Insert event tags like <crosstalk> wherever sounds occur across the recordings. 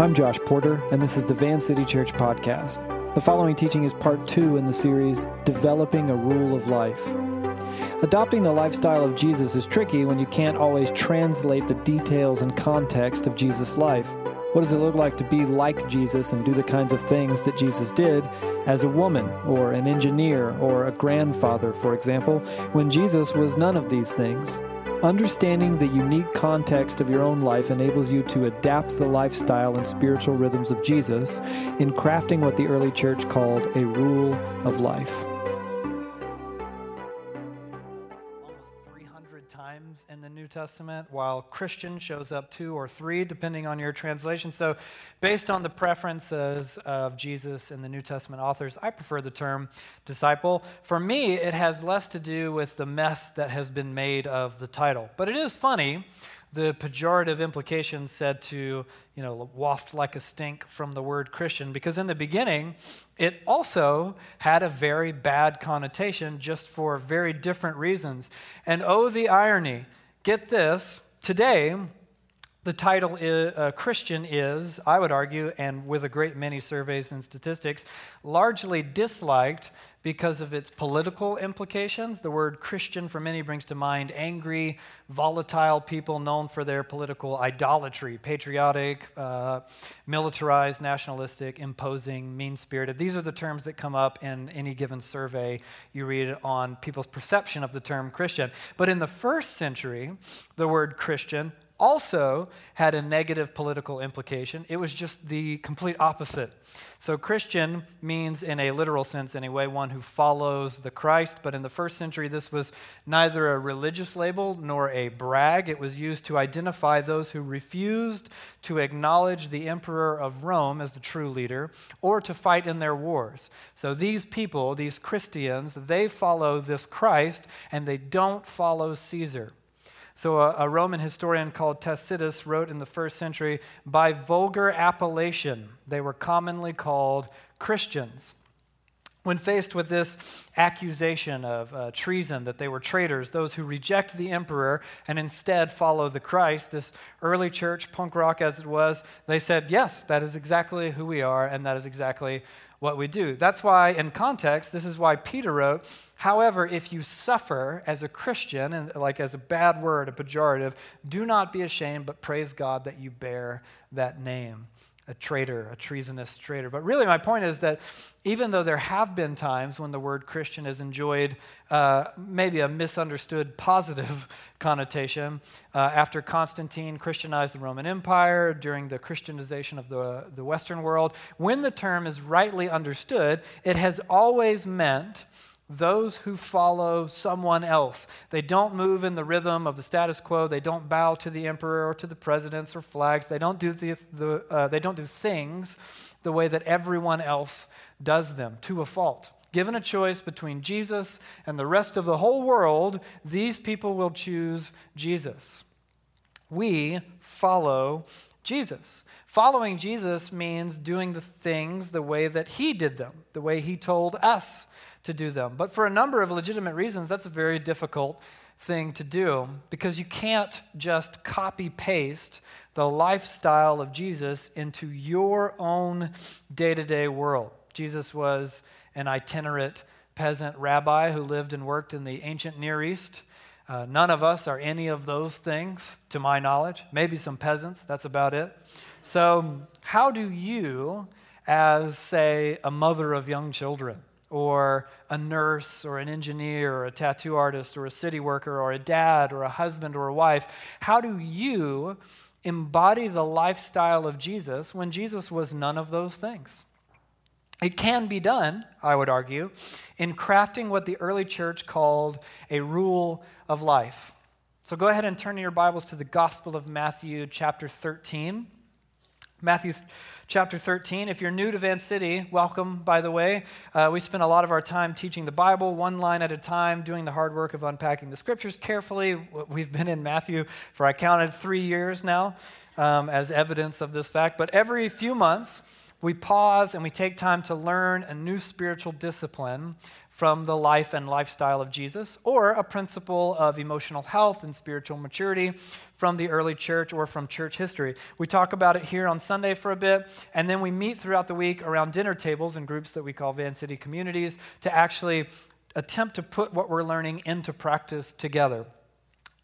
I'm Josh Porter, and this is the Van City Church Podcast. The following teaching is part two in the series, Developing a Rule of Life. Adopting the lifestyle of Jesus is tricky when you can't always translate the details and context of Jesus' life. What does it look like to be like Jesus and do the kinds of things that Jesus did as a woman, or an engineer, or a grandfather, for example, when Jesus was none of these things? Understanding the unique context of your own life enables you to adapt the lifestyle and spiritual rhythms of Jesus in crafting what the early church called a rule of life. New Testament, while Christian shows up two or three, depending on your translation. So, based on the preferences of Jesus and the New Testament authors, I prefer the term disciple. For me, it has less to do with the mess that has been made of the title. But it is funny the pejorative implication said to, you know, waft like a stink from the word Christian, because in the beginning, it also had a very bad connotation just for very different reasons. And oh, the irony. Get this. Today, the title is, uh, Christian is, I would argue, and with a great many surveys and statistics, largely disliked because of its political implications. The word Christian for many brings to mind angry, volatile people known for their political idolatry, patriotic, uh, militarized, nationalistic, imposing, mean spirited. These are the terms that come up in any given survey you read on people's perception of the term Christian. But in the first century, the word Christian also had a negative political implication. It was just the complete opposite. So, Christian means, in a literal sense anyway, one who follows the Christ. But in the first century, this was neither a religious label nor a brag. It was used to identify those who refused to acknowledge the emperor of Rome as the true leader or to fight in their wars. So, these people, these Christians, they follow this Christ and they don't follow Caesar. So, a, a, Roman historian called Tacitus wrote in the first century by vulgar appellation, they were commonly called Christians. When faced with this accusation of uh, treason, that they were traitors, those who reject the emperor and instead follow the Christ, this early church, punk rock as it was, they said, Yes, that is exactly who we are, and that is exactly what we do. That's why, in context, this is why Peter wrote, However, if you suffer as a Christian, and like as a bad word, a pejorative, do not be ashamed, but praise God that you bear that name. A traitor, a treasonous traitor. But really, my point is that even though there have been times when the word Christian has enjoyed uh, maybe a misunderstood positive <laughs> connotation, uh, after Constantine Christianized the Roman Empire, during the Christianization of the, the Western world, when the term is rightly understood, it has always meant those who follow someone else. They don't move in the rhythm of the status quo. They don't bow to the emperor or to the presidents or flags. They don't do, the, the uh, they don't do things the way that everyone else does them to a fault. Given a choice between Jesus and the rest of the whole world, these people will choose Jesus. We follow Jesus. Following Jesus means doing the things the way that he did them, the way he told us to do them. But for a number of legitimate reasons, that's a very difficult thing to do because you can't just copy paste the lifestyle of Jesus into your own day to day world. Jesus was an itinerant peasant rabbi who lived and worked in the ancient Near East. Uh, none of us are any of those things, to my knowledge. Maybe some peasants, that's about it. So, how do you, as, say, a mother of young children, or a nurse or an engineer or a tattoo artist or a city worker or a dad or a husband or a wife, how do you embody the lifestyle of Jesus when Jesus was none of those things? It can be done, I would argue, in crafting what the early church called a rule of life. So go ahead and turn your Bibles to the Gospel of Matthew, chapter 13. Matthew chapter 13. If you're new to Van City, welcome, by the way. Uh, we spend a lot of our time teaching the Bible, one line at a time, doing the hard work of unpacking the scriptures carefully. We've been in Matthew for, I counted, three years now um, as evidence of this fact. But every few months, we pause and we take time to learn a new spiritual discipline from the life and lifestyle of Jesus, or a principle of emotional health and spiritual maturity from the early church or from church history. We talk about it here on Sunday for a bit, and then we meet throughout the week around dinner tables in groups that we call Van City communities to actually attempt to put what we're learning into practice together.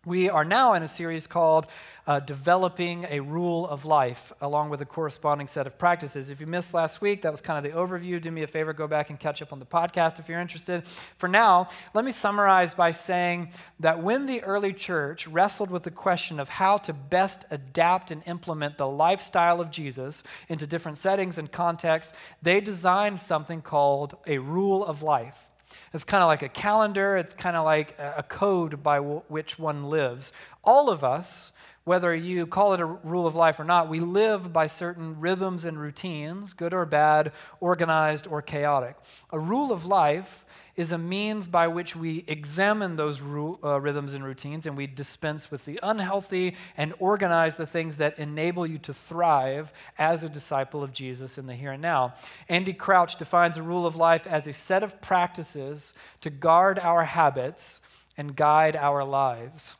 We are now in a series called uh, Developing a Rule of Life, along with a corresponding set of practices. If you missed last week, that was kind of the overview. Do me a favor, go back and catch up on the podcast if you're interested. For now, let me summarize by saying that when the early church wrestled with the question of how to best adapt and implement the lifestyle of Jesus into different settings and contexts, they designed something called a rule of life. It's kind of like a calendar, it's kind of like a code by w- which one lives. All of us, whether you call it a rule of life or not, we live by certain rhythms and routines, good or bad, organized or chaotic. A rule of life is a means by which we examine those ru- uh, rhythms and routines and we dispense with the unhealthy and organize the things that enable you to thrive as a disciple of Jesus in the here and now. Andy Crouch defines a rule of life as a set of practices to guard our habits and guide our lives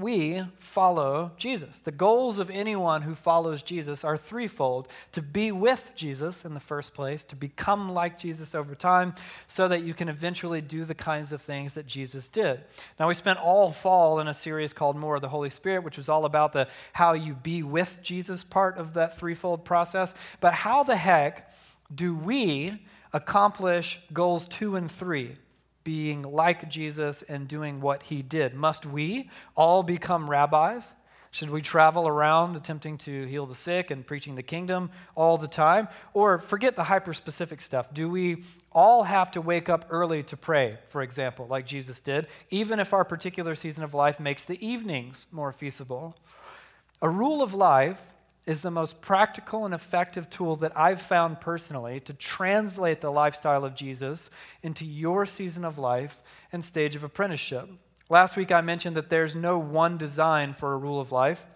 we follow Jesus. The goals of anyone who follows Jesus are threefold to be with Jesus in the first place, to become like Jesus over time, so that you can eventually do the kinds of things that Jesus did. Now, we spent all fall in a series called More of the Holy Spirit, which was all about the how you be with Jesus part of that threefold process. But how the heck do we accomplish goals two and three? Being like Jesus and doing what he did. Must we all become rabbis? Should we travel around attempting to heal the sick and preaching the kingdom all the time? Or forget the hyper specific stuff. Do we all have to wake up early to pray, for example, like Jesus did, even if our particular season of life makes the evenings more feasible? A rule of life is the most practical and effective tool that I've found personally to translate the lifestyle of Jesus into your season of life and stage of apprenticeship. Last week I mentioned that there's no one design for a rule of life.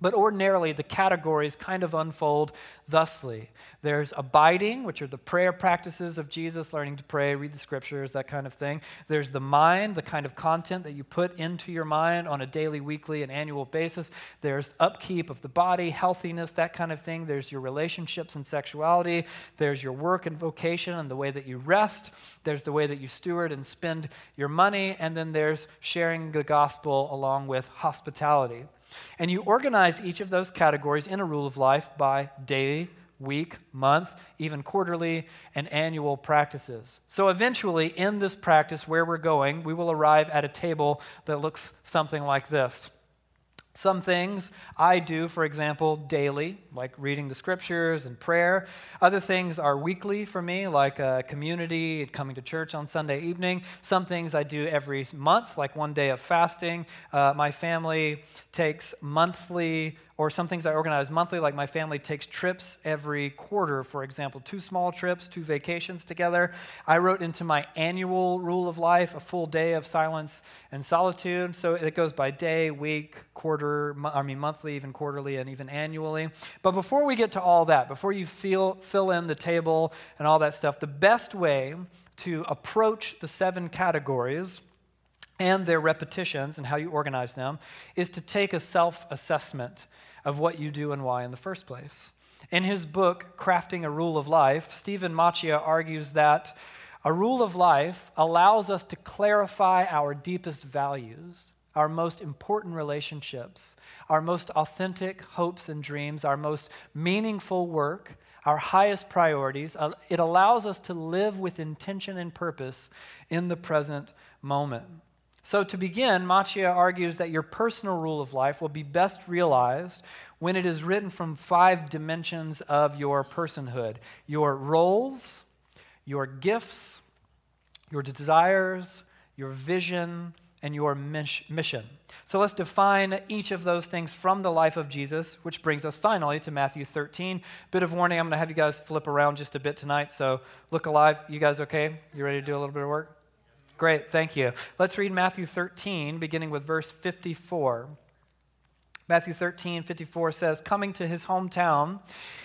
But ordinarily, the categories kind of unfold thusly. There's abiding, which are the prayer practices of Jesus, learning to pray, read the scriptures, that kind of thing. There's the mind, the kind of content that you put into your mind on a daily, weekly, and annual basis. There's upkeep of the body, healthiness, that kind of thing. There's your relationships and sexuality. There's your work and vocation and the way that you rest. There's the way that you steward and spend your money. And then there's sharing the gospel along with hospitality. And you organize each of those categories in a rule of life by day, week, month, even quarterly and annual practices. So eventually, in this practice where we're going, we will arrive at a table that looks something like this. Some things I do, for example, daily, like reading the scriptures and prayer. Other things are weekly for me, like community, coming to church on Sunday evening. Some things I do every month, like one day of fasting. Uh, my family takes monthly or some things I organize monthly, like my family takes trips every quarter, for example, two small trips, two vacations together. I wrote into my annual rule of life a full day of silence and solitude. So it goes by day, week, quarter, I mean, monthly, even quarterly, and even annually. But before we get to all that, before you feel, fill in the table and all that stuff, the best way to approach the seven categories and their repetitions and how you organize them is to take a self assessment of what you do and why in the first place. In his book, Crafting a Rule of Life, Stephen Macchia argues that a rule of life allows us to clarify our deepest values, our most important relationships, our most authentic hopes and dreams, our most meaningful work, our highest priorities. Uh, it allows us to live with intention and purpose in the present moment. So, to begin, Macchia argues that your personal rule of life will be best realized when it is written from five dimensions of your personhood your roles, your gifts, your desires, your vision, and your mission. So let's define each of those things from the life of Jesus, which brings us finally to Matthew 13. Bit of warning, I'm going to have you guys flip around just a bit tonight, so look alive. You guys okay? You ready to do a little bit of work? Great, thank you. Let's read Matthew 13, beginning with verse 54. Matthew 13, 54 says, Coming to his hometown,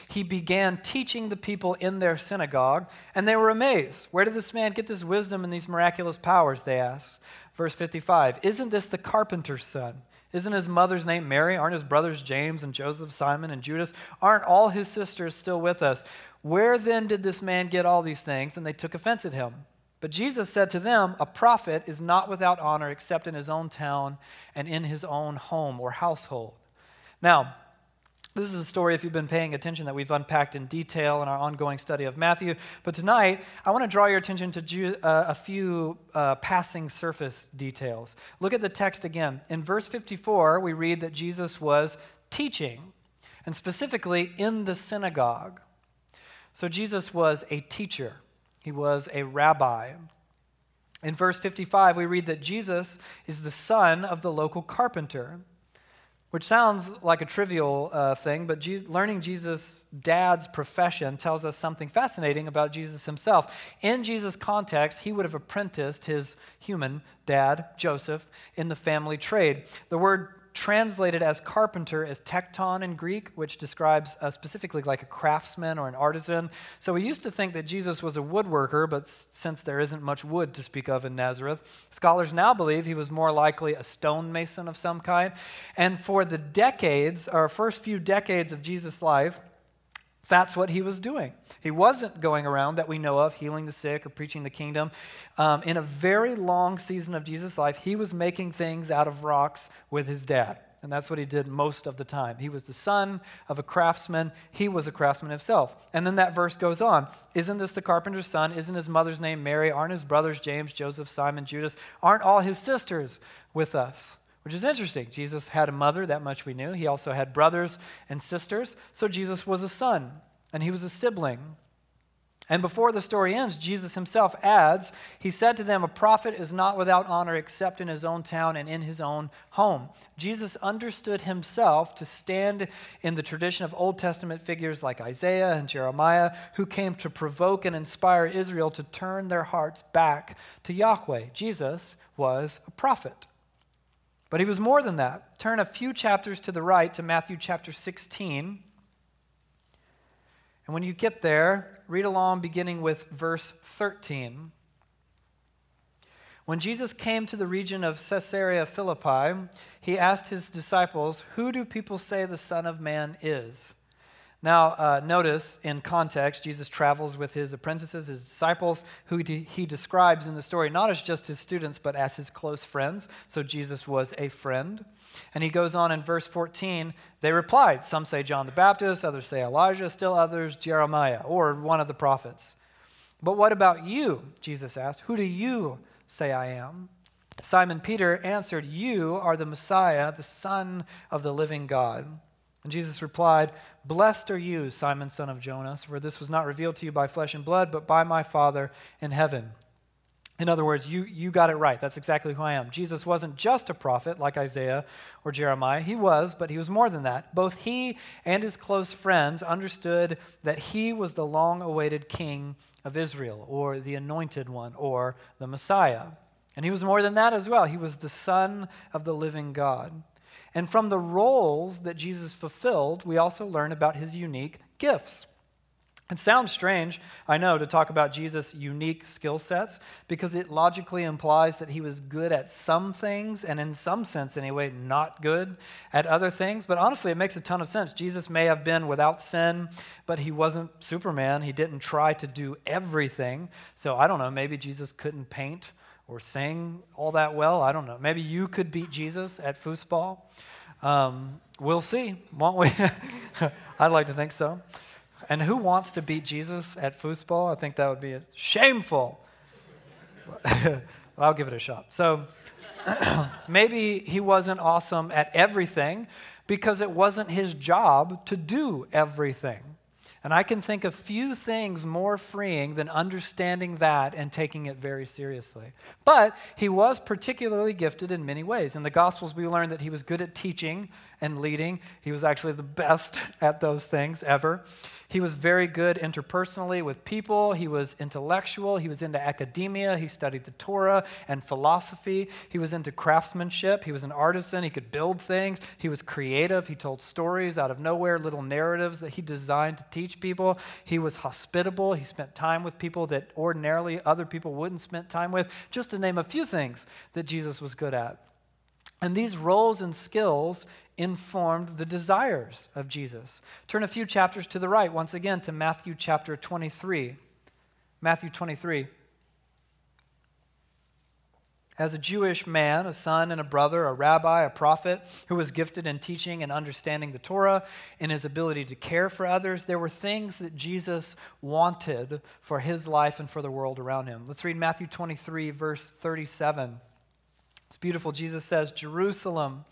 he began teaching the people in their synagogue, and they were amazed. Where did this man get this wisdom and these miraculous powers? They asked. Verse 55 Isn't this the carpenter's son? Isn't his mother's name Mary? Aren't his brothers James and Joseph, Simon and Judas? Aren't all his sisters still with us? Where then did this man get all these things? And they took offense at him. But Jesus said to them, A prophet is not without honor except in his own town and in his own home or household. Now, this is a story, if you've been paying attention, that we've unpacked in detail in our ongoing study of Matthew. But tonight, I want to draw your attention to uh, a few uh, passing surface details. Look at the text again. In verse 54, we read that Jesus was teaching, and specifically in the synagogue. So Jesus was a teacher. He was a rabbi. In verse 55, we read that Jesus is the son of the local carpenter, which sounds like a trivial uh, thing, but Je- learning Jesus' dad's profession tells us something fascinating about Jesus himself. In Jesus' context, he would have apprenticed his human dad, Joseph, in the family trade. The word translated as carpenter is tekton in Greek, which describes uh, specifically like a craftsman or an artisan. So we used to think that Jesus was a woodworker, but since there isn't much wood to speak of in Nazareth, scholars now believe he was more likely a stonemason of some kind. And for the decades, or first few decades of Jesus' life, that's what he was doing. He wasn't going around that we know of, healing the sick or preaching the kingdom. Um, in a very long season of Jesus' life, he was making things out of rocks with his dad. And that's what he did most of the time. He was the son of a craftsman. He was a craftsman himself. And then that verse goes on Isn't this the carpenter's son? Isn't his mother's name Mary? Aren't his brothers James, Joseph, Simon, Judas? Aren't all his sisters with us? Which is interesting. Jesus had a mother, that much we knew. He also had brothers and sisters. So Jesus was a son, and he was a sibling. And before the story ends, Jesus himself adds, He said to them, A prophet is not without honor except in his own town and in his own home. Jesus understood himself to stand in the tradition of Old Testament figures like Isaiah and Jeremiah, who came to provoke and inspire Israel to turn their hearts back to Yahweh. Jesus was a prophet. But he was more than that. Turn a few chapters to the right to Matthew chapter 16. And when you get there, read along beginning with verse 13. When Jesus came to the region of Caesarea Philippi, he asked his disciples, Who do people say the Son of Man is? Now, uh, notice in context, Jesus travels with his apprentices, his disciples, who he describes in the story not as just his students, but as his close friends. So Jesus was a friend. And he goes on in verse 14 they replied, Some say John the Baptist, others say Elijah, still others Jeremiah, or one of the prophets. But what about you? Jesus asked. Who do you say I am? Simon Peter answered, You are the Messiah, the Son of the living God. And Jesus replied, Blessed are you, Simon, son of Jonas, for this was not revealed to you by flesh and blood, but by my Father in heaven. In other words, you, you got it right. That's exactly who I am. Jesus wasn't just a prophet like Isaiah or Jeremiah. He was, but he was more than that. Both he and his close friends understood that he was the long awaited king of Israel, or the anointed one, or the Messiah. And he was more than that as well. He was the Son of the living God. And from the roles that Jesus fulfilled, we also learn about his unique gifts. It sounds strange, I know, to talk about Jesus' unique skill sets because it logically implies that he was good at some things and, in some sense anyway, not good at other things. But honestly, it makes a ton of sense. Jesus may have been without sin, but he wasn't Superman. He didn't try to do everything. So I don't know, maybe Jesus couldn't paint or sing all that well. I don't know. Maybe you could beat Jesus at foosball. Um, we'll see, won't we? <laughs> I'd like to think so. And who wants to beat Jesus at foosball? I think that would be shameful. <laughs> I'll give it a shot. So <clears throat> maybe he wasn't awesome at everything because it wasn't his job to do everything. And I can think of few things more freeing than understanding that and taking it very seriously. But he was particularly gifted in many ways. In the Gospels, we learn that he was good at teaching and leading. He was actually the best <laughs> at those things ever. He was very good interpersonally with people. He was intellectual. He was into academia. He studied the Torah and philosophy. He was into craftsmanship. He was an artisan. He could build things. He was creative. He told stories out of nowhere, little narratives that he designed to teach people. He was hospitable. He spent time with people that ordinarily other people wouldn't spend time with, just to name a few things that Jesus was good at. And these roles and skills informed the desires of Jesus. Turn a few chapters to the right, once again, to Matthew chapter 23. Matthew 23. As a Jewish man, a son and a brother, a rabbi, a prophet who was gifted in teaching and understanding the Torah, in his ability to care for others, there were things that Jesus wanted for his life and for the world around him. Let's read Matthew 23, verse 37. It's beautiful. Jesus says, Jerusalem,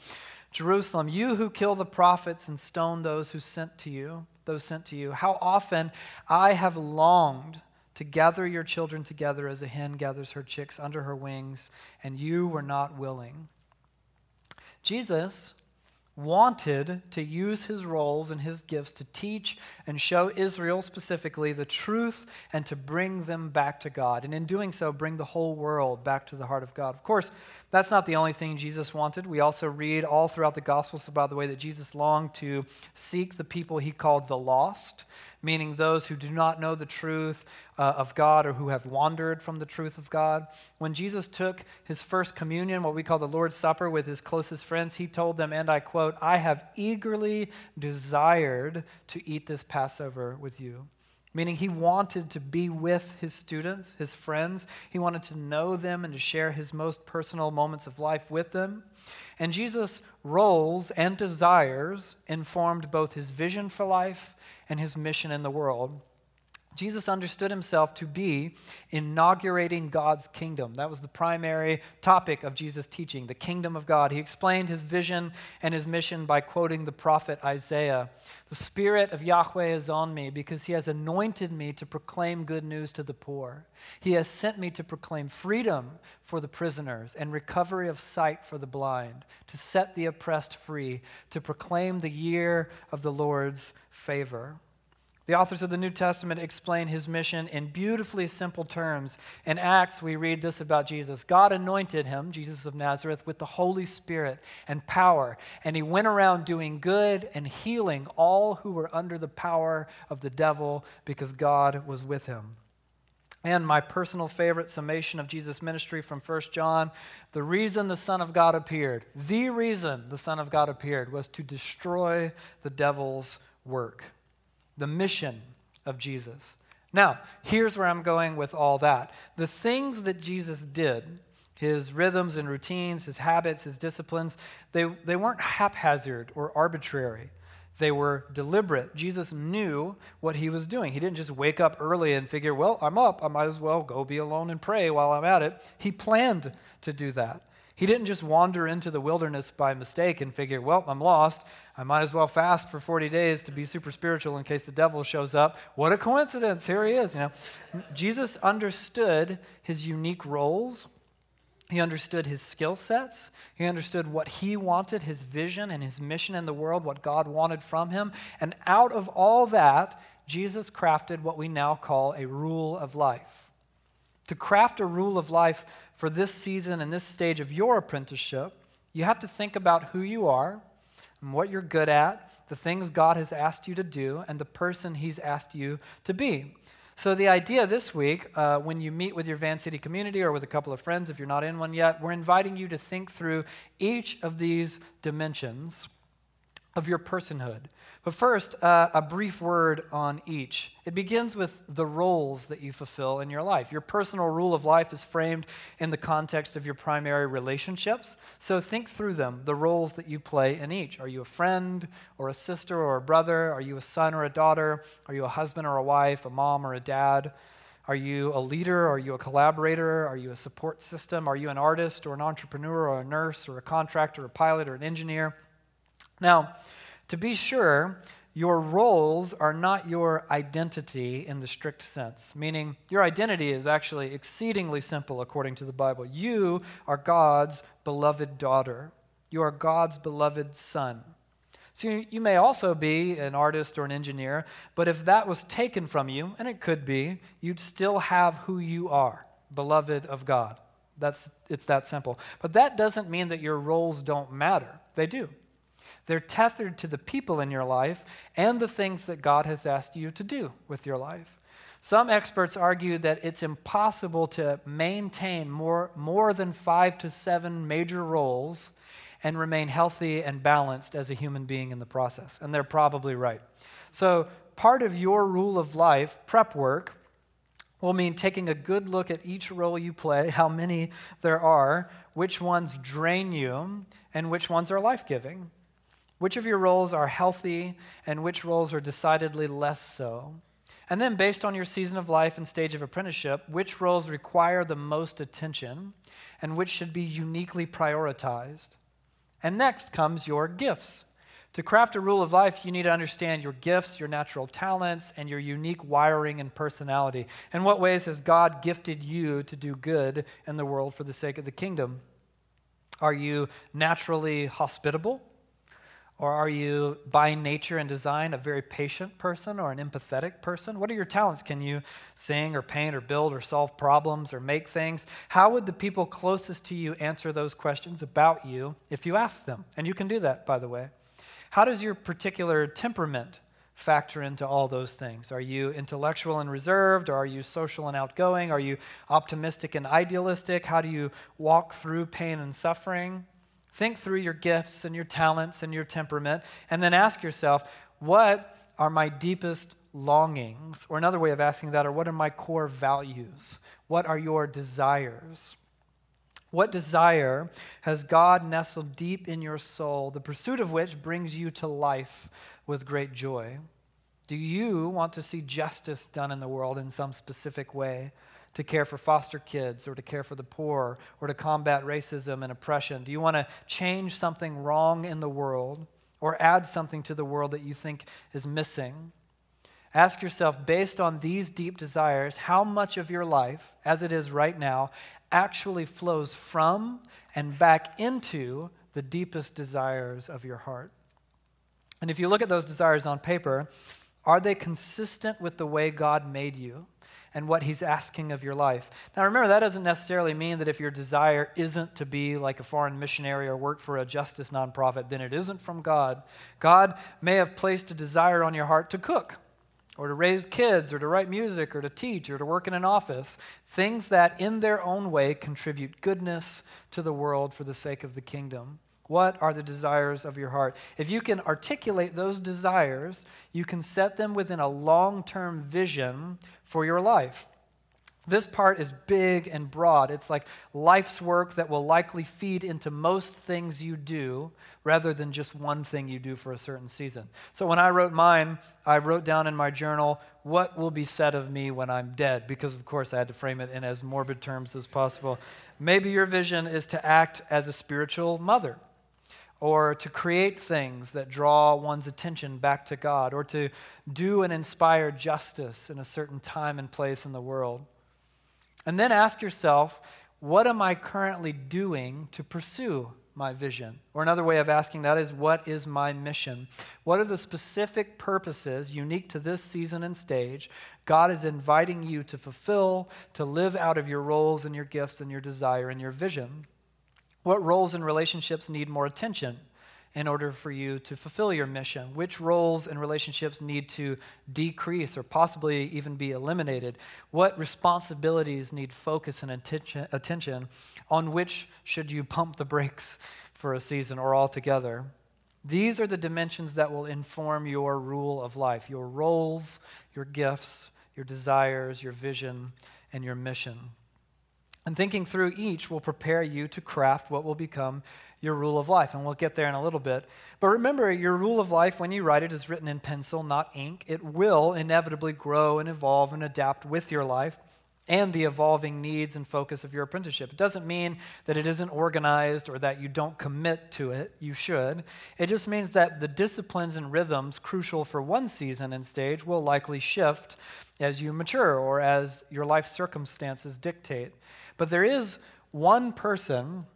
Jerusalem, you who kill the prophets and stone those who sent to you, those sent to you, how often I have longed to gather your children together as a hen gathers her chicks under her wings, and you were not willing. Jesus wanted to use his roles and his gifts to teach and show Israel specifically the truth and to bring them back to God. And in doing so, bring the whole world back to the heart of God. Of course, that's not the only thing Jesus wanted. We also read all throughout the Gospels about the way that Jesus longed to seek the people he called the lost, meaning those who do not know the truth uh, of God or who have wandered from the truth of God. When Jesus took his first communion, what we call the Lord's Supper, with his closest friends, he told them, and I quote, I have eagerly desired to eat this Passover with you meaning he wanted to be with his students, his friends. He wanted to know them and to share his most personal moments of life with them. And Jesus' roles and desires informed both his vision for life and his mission in the world. Jesus understood himself to be inaugurating God's kingdom. That was the primary topic of Jesus' teaching, the kingdom of God. He explained his vision and his mission by quoting the prophet Isaiah The Spirit of Yahweh is on me because he has anointed me to proclaim good news to the poor. He has sent me to proclaim freedom for the prisoners and recovery of sight for the blind, to set the oppressed free, to proclaim the year of the Lord's favor. The authors of the New Testament explain his mission in beautifully simple terms. In Acts, we read this about Jesus God anointed him, Jesus of Nazareth, with the Holy Spirit and power, and he went around doing good and healing all who were under the power of the devil because God was with him. And my personal favorite summation of Jesus' ministry from 1 John the reason the Son of God appeared, the reason the Son of God appeared was to destroy the devil's work the mission of Jesus. Now, here's where I'm going with all that. The things that Jesus did, his rhythms and routines, his habits, his disciplines, they, they weren't haphazard or arbitrary. They were deliberate. Jesus knew what he was doing. He didn't just wake up early and figure, well, I'm up. I might as well go be alone and pray while I'm at it. He planned to do that. He didn't just wander into the wilderness by mistake and figure, well, I'm lost. I might as well fast for 40 days to be super spiritual in case the devil shows up. What a coincidence. Here he is, you know. Jesus understood his unique roles. He understood his skill sets. He understood what he wanted, his vision and his mission in the world, what God wanted from him. And out of all that, Jesus crafted what we now call a rule of life. To craft a rule of life for this season and this stage of your apprenticeship, you have to think about who you are and what you're good at, the things God has asked you to do, and the person He's asked you to be. So, the idea this week, uh, when you meet with your Van City community or with a couple of friends, if you're not in one yet, we're inviting you to think through each of these dimensions of your personhood. But first, uh, a brief word on each. It begins with the roles that you fulfill in your life. Your personal rule of life is framed in the context of your primary relationships. So think through them, the roles that you play in each. Are you a friend or a sister or a brother? Are you a son or a daughter? Are you a husband or a wife, a mom or a dad? Are you a leader? Are you a collaborator? Are you a support system? Are you an artist or an entrepreneur or a nurse or a contractor, or a pilot or an engineer? Now, to be sure, your roles are not your identity in the strict sense, meaning your identity is actually exceedingly simple according to the Bible. You are God's beloved daughter, you are God's beloved son. So you, may also be an artist or an engineer, but if that was taken from you, and it could be, you'd still have who you are, beloved of God. That's, it's that simple. But that doesn't mean that your roles don't matter. They do. They're tethered to the people in your life and the things that God has asked you to do with your life. Some experts argue that it's impossible to maintain more, more than five to seven major roles and remain healthy and balanced as a human being in the process. And they're probably right. So, part of your rule of life, prep work, will mean taking a good look at each role you play, how many there are, which ones drain you, and which ones are life giving. Which of your roles are healthy and which roles are decidedly less so? And then, based on your season of life and stage of apprenticeship, which roles require the most attention and which should be uniquely prioritized? And next comes your gifts. To craft a rule of life, you need to understand your gifts, your natural talents, and your unique wiring and personality. In what ways has God gifted you to do good in the world for the sake of the kingdom? Are you naturally hospitable? Or are you, by nature and design, a very patient person or an empathetic person? What are your talents? Can you sing or paint or build or solve problems or make things? How would the people closest to you answer those questions about you if you asked them? And you can do that, by the way. How does your particular temperament factor into all those things? Are you intellectual and reserved? Or are you social and outgoing? Are you optimistic and idealistic? How do you walk through pain and suffering? Think through your gifts and your talents and your temperament, and then ask yourself, what are my deepest longings? Or another way of asking that, or what are my core values? What are your desires? What desire has God nestled deep in your soul, the pursuit of which brings you to life with great joy? Do you want to see justice done in the world in some specific way? To care for foster kids or to care for the poor or to combat racism and oppression? Do you want to change something wrong in the world or add something to the world that you think is missing? Ask yourself, based on these deep desires, how much of your life, as it is right now, actually flows from and back into the deepest desires of your heart? And if you look at those desires on paper, are they consistent with the way God made you? And what He's asking of your life. Now, remember, that doesn't necessarily mean that if your desire isn't to be like a foreign missionary or work for a justice nonprofit, then it isn't from God. God may have placed a desire on your heart to cook or to raise kids, or to write music, or to teach, or to work in an office, things that in their own way contribute goodness to the world for the sake of the kingdom. What are the desires of your heart? If you can articulate those desires, you can set them within a long term vision for your life. This part is big and broad. It's like life's work that will likely feed into most things you do rather than just one thing you do for a certain season. So when I wrote mine, I wrote down in my journal, What will be said of me when I'm dead? Because, of course, I had to frame it in as morbid terms as possible. Maybe your vision is to act as a spiritual mother or to create things that draw one's attention back to God, or to do and inspire justice in a certain time and place in the world. And then ask yourself, what am I currently doing to pursue my vision? Or another way of asking that is, what is my mission? What are the specific purposes unique to this season and stage God is inviting you to fulfill, to live out of your roles and your gifts and your desire and your vision? What roles and relationships need more attention in order for you to fulfill your mission? Which roles and relationships need to decrease or possibly even be eliminated? What responsibilities need focus and attention, attention? On which should you pump the brakes for a season or altogether? These are the dimensions that will inform your rule of life your roles, your gifts, your desires, your vision, and your mission. And thinking through each will prepare you to craft what will become your rule of life. And we'll get there in a little bit. But remember, your rule of life, when you write it, is written in pencil, not ink. It will inevitably grow and evolve and adapt with your life. and the evolving needs and focus of your apprenticeship. It doesn't mean that it isn't organized or that you don't commit to it. You should. It just means that the disciplines and rhythms crucial for one season and stage will likely shift as you mature or as your life circumstances dictate. But there is one person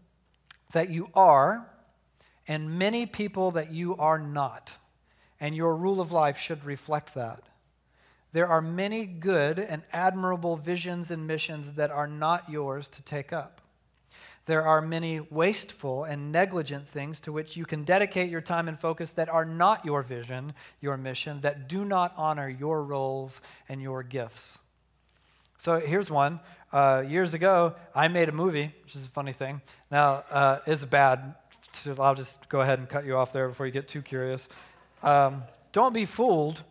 that you are and many people that you are not. And your rule of life should reflect that. There are many good and admirable visions and missions that are not yours to take up. There are many wasteful and negligent things to which you can dedicate your time and focus that are not your vision, your mission, that do not honor your roles and your gifts. So here's one. Uh, years ago, I made a movie, which is a funny thing. Now, uh, it's bad. I'll just go ahead and cut you off there before you get too curious. Um, don't be fooled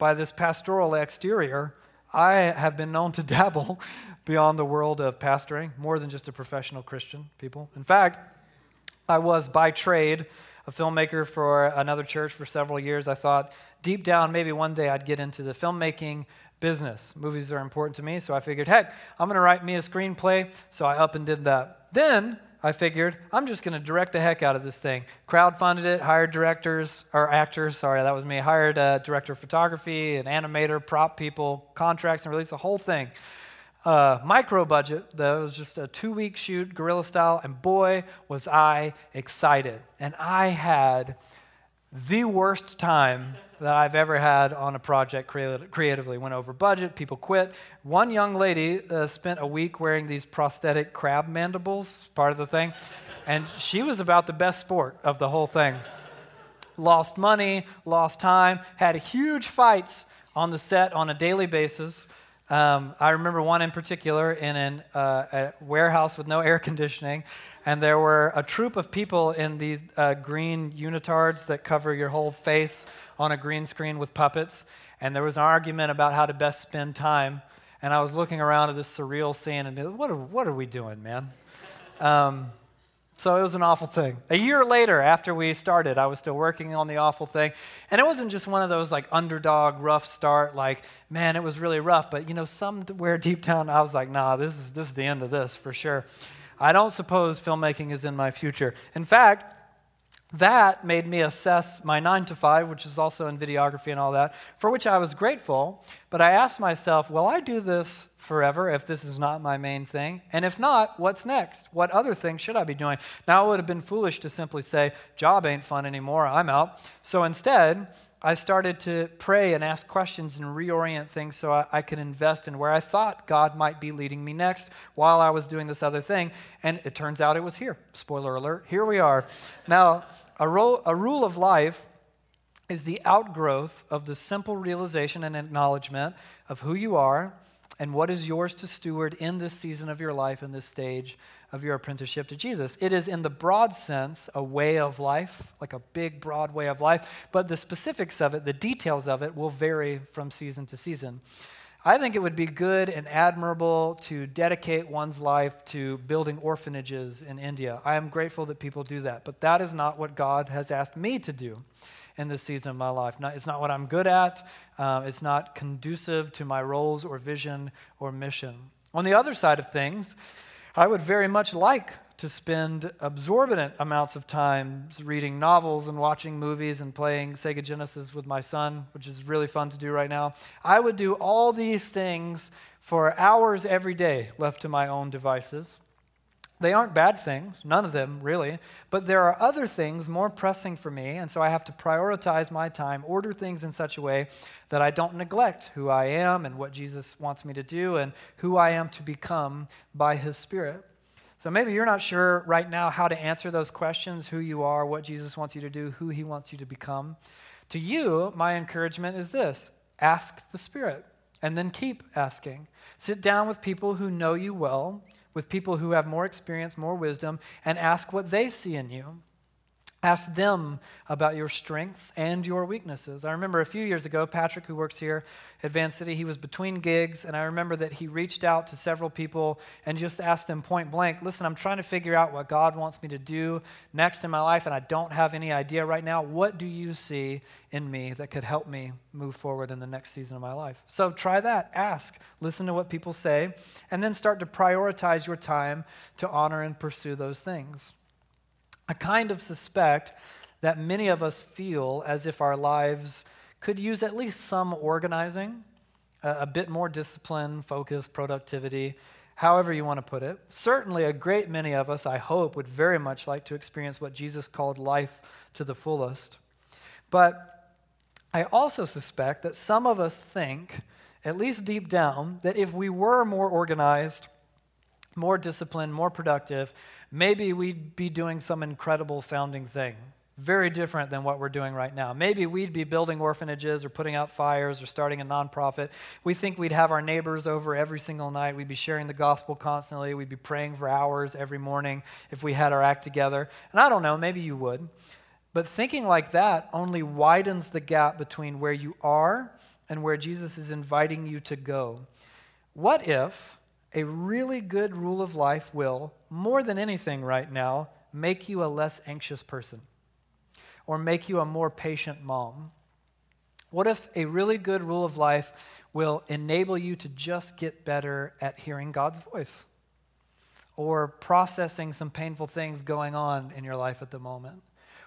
by this pastoral exterior, I have been known to <laughs> dabble beyond the world of pastoring, more than just a professional Christian, people. In fact, I was by trade a filmmaker for another church for several years. I thought deep down maybe one day I'd get into the filmmaking business. Movies are important to me, so I figured, heck, I'm going to write me a screenplay. So I up and did that. Then I figured I'm just going to direct the heck out of this thing. Crowdfunded it, hired directors, or actors, sorry, that was me. Hired a director of photography, an animator, prop people, contracts, and released the whole thing. Uh, micro budget, that was just a two week shoot, guerrilla style, and boy, was I excited. And I had the worst time that I've ever had on a project creatively. Went over budget, people quit. One young lady uh, spent a week wearing these prosthetic crab mandibles, part of the thing, and she was about the best sport of the whole thing. Lost money, lost time, had huge fights on the set on a daily basis. Um, I remember one in particular in an, uh, a warehouse with no air conditioning, and there were a troop of people in these uh, green unitards that cover your whole face on a green screen with puppets, and there was an argument about how to best spend time. And I was looking around at this surreal scene and being, what are, what are we doing, man? Um, so it was an awful thing. A year later, after we started, I was still working on the awful thing. And it wasn't just one of those like underdog, rough start, like, man, it was really rough. But, you know, somewhere deep down, I was like, nah, this is, this is the end of this for sure. I don't suppose filmmaking is in my future. In fact, that made me assess my nine to five, which is also in videography and all that, for which I was grateful. But I asked myself, will I do this forever if this is not my main thing? And if not, what's next? What other things should I be doing? Now, it would have been foolish to simply say, job ain't fun anymore, I'm out. So instead, I started to pray and ask questions and reorient things so I, I, could invest in where I thought God might be leading me next while I was doing this other thing. And it turns out it was here. Spoiler alert, here we are. Now, a, ro- a rule of life is the outgrowth of the simple realization and acknowledgement of who you are and what is yours to steward in this season of your life, in this stage of your apprenticeship to Jesus. It is, in the broad sense, a way of life, like a big, broad way of life, but the specifics of it, the details of it, will vary from season to season. I think it would be good and admirable to dedicate one's life to building orphanages in India. I am grateful that people do that, but that is not what God has asked me to do in this season of my life. Not, it's not what I'm good at, uh, it's not conducive to my roles or vision or mission. On the other side of things, I would very much like to spend absorbent amounts of time reading novels and watching movies and playing Sega Genesis with my son, which is really fun to do right now. I would do all these things for hours every day left to my own devices. They aren't bad things, none of them really, but there are other things more pressing for me, and so I have to prioritize my time, order things in such a way that I don't neglect who I am and what Jesus wants me to do and who I am to become by His Spirit. So maybe you're not sure right now how to answer those questions who you are, what Jesus wants you to do, who He wants you to become. To you, my encouragement is this ask the Spirit, and then keep asking. Sit down with people who know you well with people who have more experience, more wisdom, and ask what they see in you. Ask them about your strengths and your weaknesses. I remember a few years ago, Patrick, who works here at Van City, he was between gigs, and I remember that he reached out to several people and just asked them point blank Listen, I'm trying to figure out what God wants me to do next in my life, and I don't have any idea right now. What do you see in me that could help me move forward in the next season of my life? So try that. Ask, listen to what people say, and then start to prioritize your time to honor and pursue those things. I kind of suspect that many of us feel as if our lives could use at least some organizing, a, a bit more discipline, focus, productivity, however you want to put it. Certainly, a great many of us, I hope, would very much like to experience what Jesus called life to the fullest. But I also suspect that some of us think, at least deep down, that if we were more organized, more disciplined, more productive, maybe we'd be doing some incredible sounding thing. Very different than what we're doing right now. Maybe we'd be building orphanages or putting out fires or starting a nonprofit. We think we'd have our neighbors over every single night. We'd be sharing the gospel constantly. We'd be praying for hours every morning if we had our act together. And I don't know, maybe you would. But thinking like that only widens the gap between where you are and where Jesus is inviting you to go. What if a really good rule of life will, more than anything right now, make you a less anxious person or make you a more patient mom? What if a really good rule of life will enable you to just get better at hearing God's voice or processing some painful things going on in your life at the moment?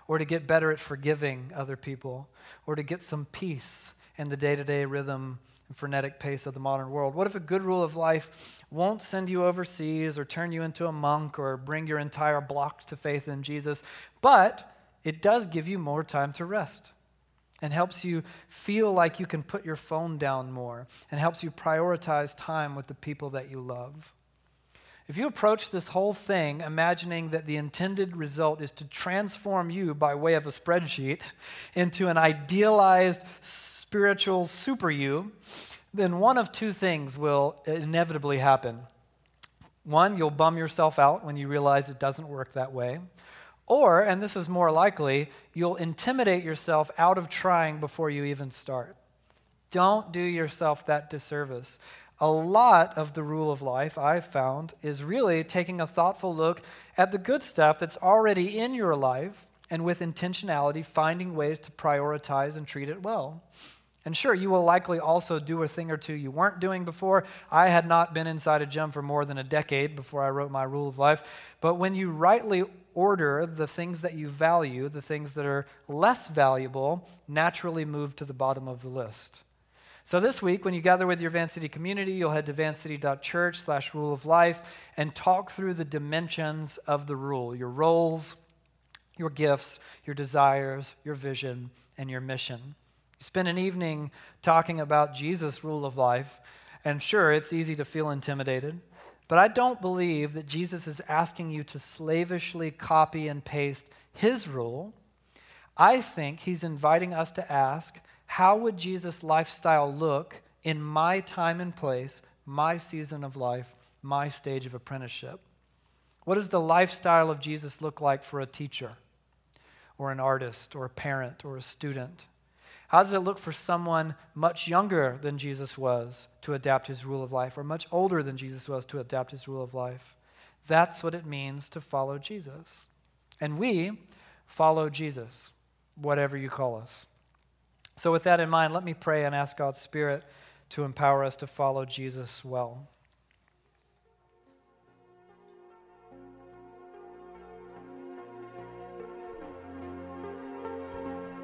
Or to get better at forgiving other people, or to get some peace in the day to day rhythm and frenetic pace of the modern world? What if a good rule of life won't send you overseas or turn you into a monk or bring your entire block to faith in Jesus, but it does give you more time to rest? and helps you feel like you can put your phone down more and helps you prioritize time with the people that you love. If you approach this whole thing imagining that the intended result is to transform you by way of a spreadsheet <laughs> into an idealized spiritual super you, then one of two things will inevitably happen. One, you'll bum yourself out when you realize it doesn't work that way. Or, and this is more likely, you'll intimidate yourself out of trying before you even start. Don't do yourself that disservice. A lot of the rule of life I've found is really taking a thoughtful look at the good stuff that's already in your life and with intentionality finding ways to prioritize and treat it well. And sure, you will likely also do a thing or two you weren't doing before. I had not been inside a gym for more than a decade before I wrote my rule of life. But when you rightly order the things that you value, the things that are less valuable, naturally move to the bottom of the list. So this week, when you gather with your Van City community, you'll head to vancity.church slash rule of life and talk through the dimensions of the rule, your roles, your gifts, your desires, your vision, and your mission spend an evening talking about Jesus' rule of life, and sure, it's easy to feel intimidated, but I don't believe that Jesus is asking you to slavishly copy and paste his rule. I think he's inviting us to ask, how would Jesus' lifestyle look in my time and place, my season of life, my stage of apprenticeship? What does the lifestyle of Jesus look like for a teacher, or an artist, or a parent, or a student? How does it look for someone much younger than Jesus was to adapt his rule of life, or much older than Jesus was to adapt his rule of life? That's what it means to follow Jesus. And we follow Jesus, whatever you call us. So, with that in mind, let me pray and ask God's Spirit to empower us to follow Jesus well.